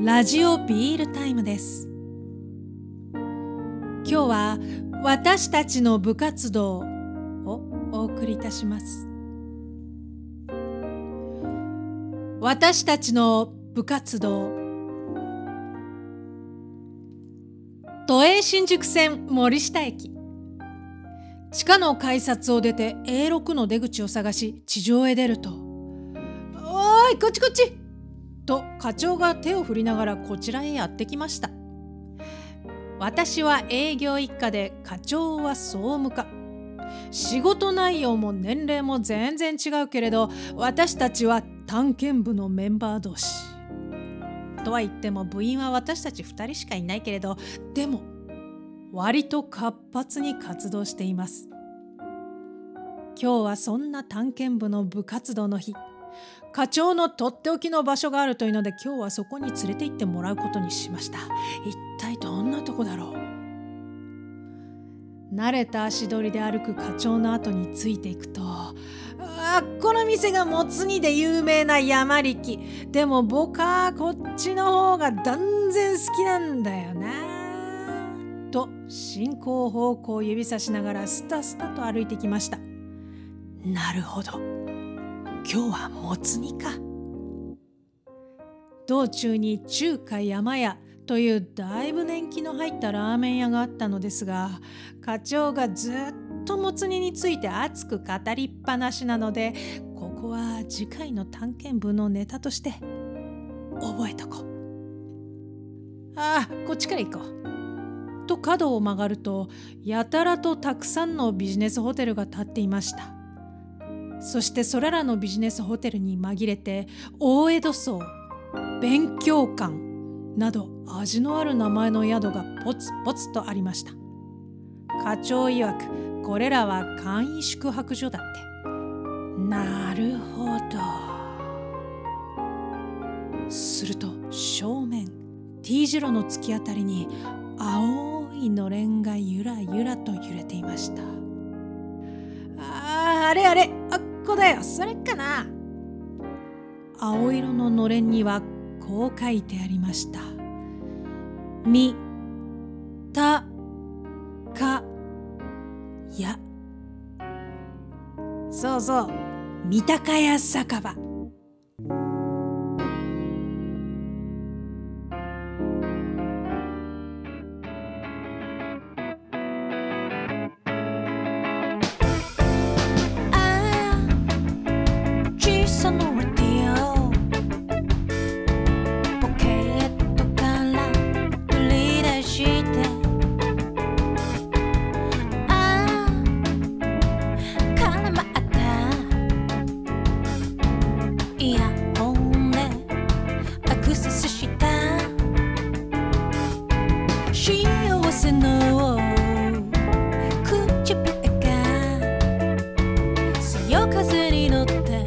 ラジオビールタイムです。今日は私たちの部活動をお送りいたします。私たちの部活動。都営新宿線森下駅。地下の改札を出て A6 の出口を探し地上へ出ると「おーいこっちこっち!」と課長が手を振りながらこちらへやってきました。私は営業一課で課長は総務課。仕事内容も年齢も全然違うけれど私たちは探検部のメンバー同士。とは言っても部員は私たち2人しかいないけれどでも割と活発に活動しています。今日はそんな探検部の部活動の日。課長のとっておきの場所があるというので今日はそこに連れて行ってもらうことにしました。一体どんなとこだろう？慣れた足取りで歩く課長の後についていくとあこの店がもつ煮で有名な山力。でも僕はこっちの方が断然好きなんだよな。と進行方向を指さしながらスタスタと歩いてきました。なるほど。今日はもつ煮か。道中に中華山屋というだいぶ年季の入ったラーメン屋があったのですが課長がずっともつ煮について熱く語りっぱなしなのでここは次回の探検部のネタとして覚えとこう。ああこっちから行こう。と角を曲がるとやたらとたくさんのビジネスホテルが建っていました。そしてそれらのビジネスホテルに紛れて大江戸荘勉強館など味のある名前の宿がポツポツとありました。課長曰くこれらは簡易宿泊所だって。なるほど。すると正面 T 字路の突き当たりに青いのれんがゆらゆらと揺れていました。ああれあれあこだよそれかな。青色ののれんにはこう書いてありました「みたかや」そうそう。三鷹屋酒場。夜風に乗って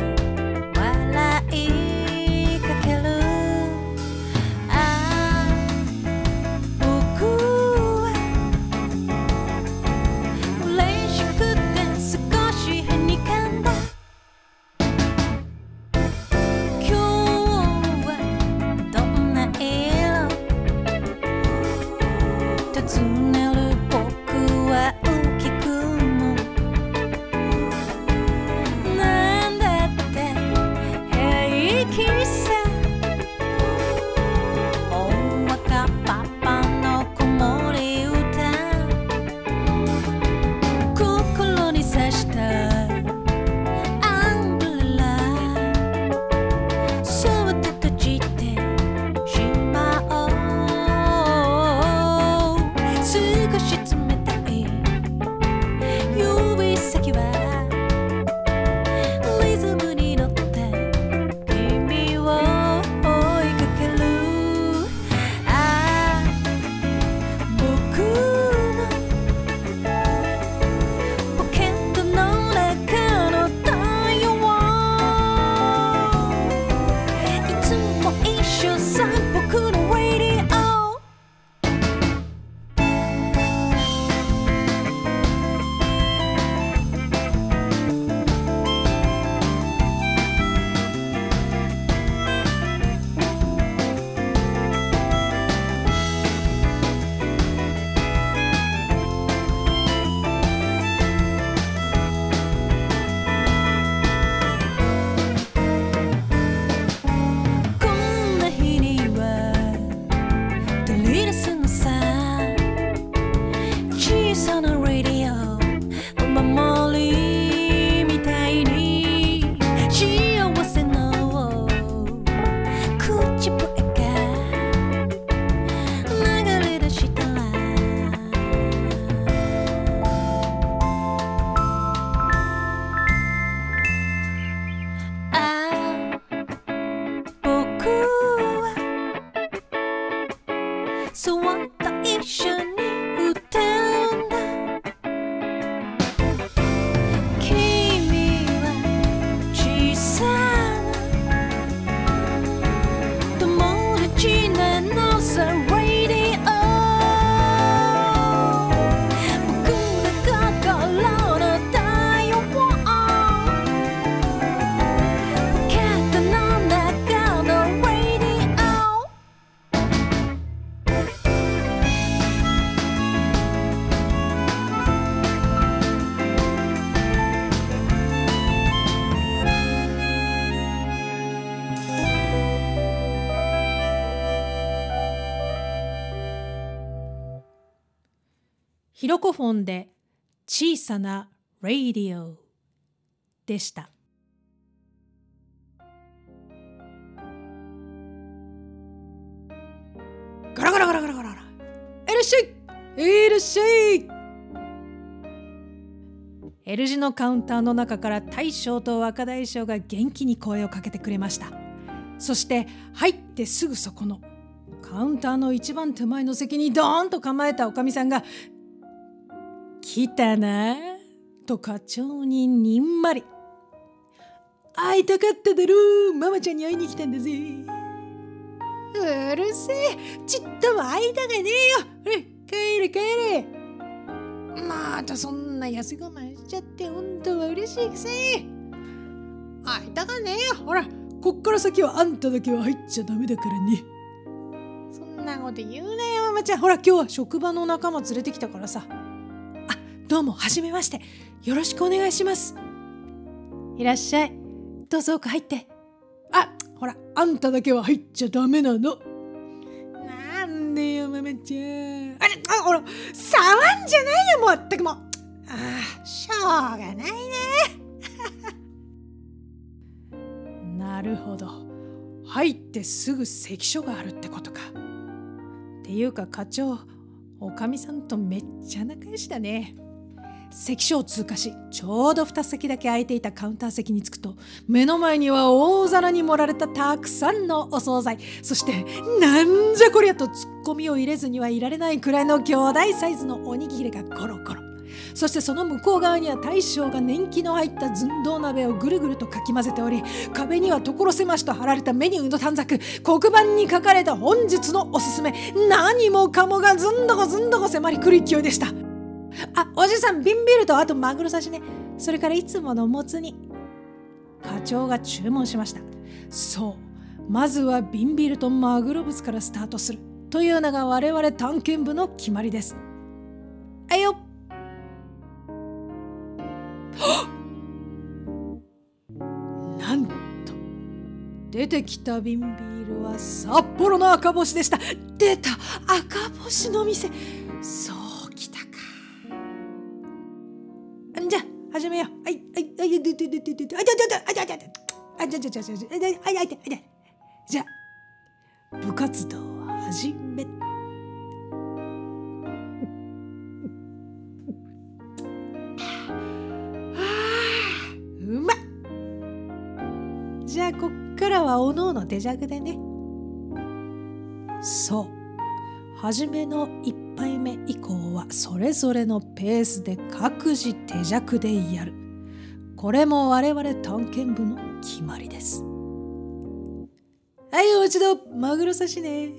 笑いかける。あはしくてしにかんだ。はどんなねるヒロコフォンで小さなラディオでした。ガラガラガラガラガラいらっしゃいいらっしゃい L 字のカウンターの中から大将と若大将が元気に声をかけてくれました。そして入ってすぐそこのカウンターの一番手前の席にドーンと構えたおかみさんが「来たな」と課長ににんまり「会いたかっただろう。ママちゃんに会いに来たんだぜ」うるせえ。ちっとも間がねえよ。帰れ帰れ。またそんな安我慢しちゃって本当は嬉しいくせ間がねえよ。ほらこっから先はあんただけは入っちゃダメだからね。そんなこと言うなよママちゃん。ほら今日は職場の仲間連れてきたからさ。あどうもはじめまして。よろしくお願いします。いらっしゃい。どうぞ奥入って。あほらあんただけは入っちゃダメなの。なんでよママちゃん。あれあほら触んじゃないよもうったくもう。ああしょうがないね。なるほど。入ってすぐ関所があるってことか。っていうか課長おかみさんとめっちゃ仲良しだね関所を通過しちょうど2席だけ空いていたカウンター席に着くと目の前には大皿に盛られたたくさんのお惣菜そしてなんじゃこりゃとツッコミを入れずにはいられないくらいの巨大サイズのおにぎりがコロコロ。そしてその向こう側には大将が年季の入った寸胴鍋をぐるぐるとかき混ぜており壁には所狭しと貼られたメニューの短冊黒板に書かれた本日のおすすめ。何もかもがずんどこずんどこ迫り来る勢いでした。あおじさん瓶ビールとあとマグロ刺しねそれからいつものもつ煮課長が注文しました。そう。まずは瓶ビールとマグロ物からスタートする。というのが我々探検部の決まりです。あよなんと出てきた瓶ビールは札幌の赤星でした。出た赤星の店。そう。始めよう。はい、はい、はい、でででででで、あ、じゃじゃじゃ、あ、じゃじゃはゃ、あ、じゃじゃじゃじゃ、あ、じゃ、あ、じゃ、あ、じゃ、じゃ、部活動を始め。うまっじゃあこっからはおのおの手酌でね。そう。初めの一1杯目以降はそれぞれのペースで各自手弱でやる。これも我々探検部の決まりです。はいもう一度マグロ刺しね。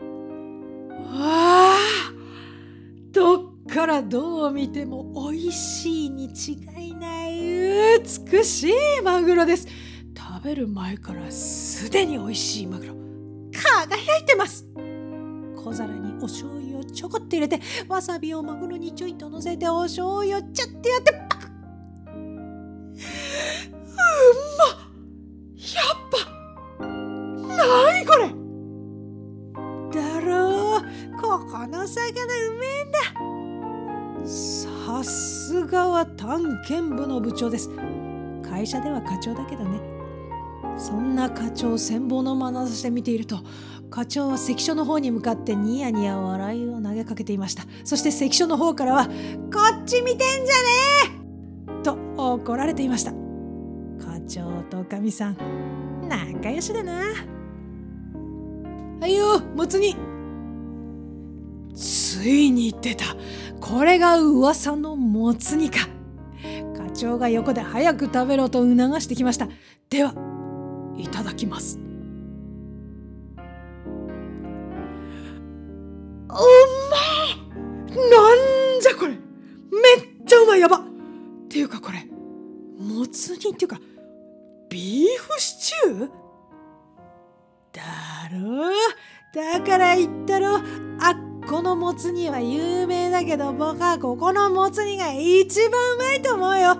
わあどっからどう見ても美味しいに違いない美しいマグロです。食べる前からすでに美味しいマグロ。小皿にお醤油をちょこっと入れてわさびをマグロにちょいと乗せてお醤油をちゃってやってパクッ。うんまやっぱなにこれ。だろう。ここの魚うめえんだ。さすがは探検部の部長です。会社では課長だけどね。そんな課長を羨望の眼差しで見ていると課長は関所の方に向かってニヤニヤ笑いを投げかけていました。そして関所の方からは「こっち見てんじゃねえ!」と怒られていました。課長とおかみさん仲良しだな。はいよもつ煮。ついに出た。これが噂のもつ煮か。課長が横で早く食べろと促してきました。ではいただきます。なんじゃこれ。めっちゃうまい。やば。っていうかこれもつ煮っていうかビーフシチュー？だろだから言ったろあっこのもつ煮は有名だけど僕はここのもつ煮が一番うまいと思うよ。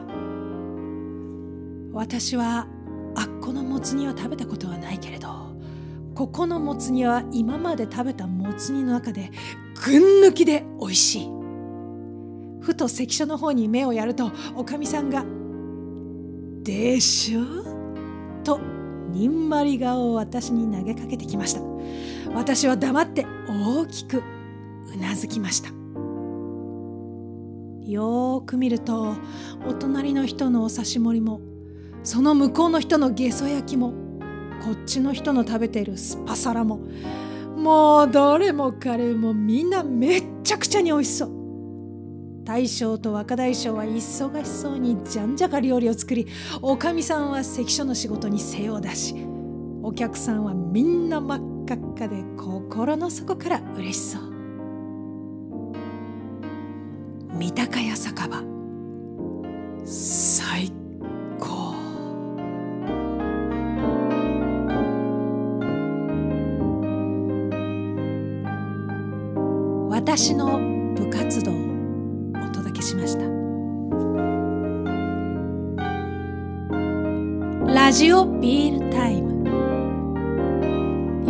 私はあっこのもつ煮は食べたことはないけれどここのもつ煮は今まで食べたもつ煮の中で群抜きで美味しい。ふと関所の方に目をやるとおかみさんが「でしょ?」とにんまり顔を私に投げかけてきました。私は黙って大きくうなずきました。よーく見るとお隣の人のお刺し盛りもその向こうの人のゲソ焼きもこっちの人の食べているスパサラももうどれも彼もみんなめっちゃくちゃに美味しそう。大将と若大将は忙しそうにじゃんじゃか料理を作りおかみさんは関所の仕事に精を出しお客さんはみんな真っ赤っかで心の底から嬉しそう。三鷹屋酒場。最私の部活動をお届けしました。ラジオビールタイム。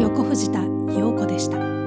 横藤田陽子でした。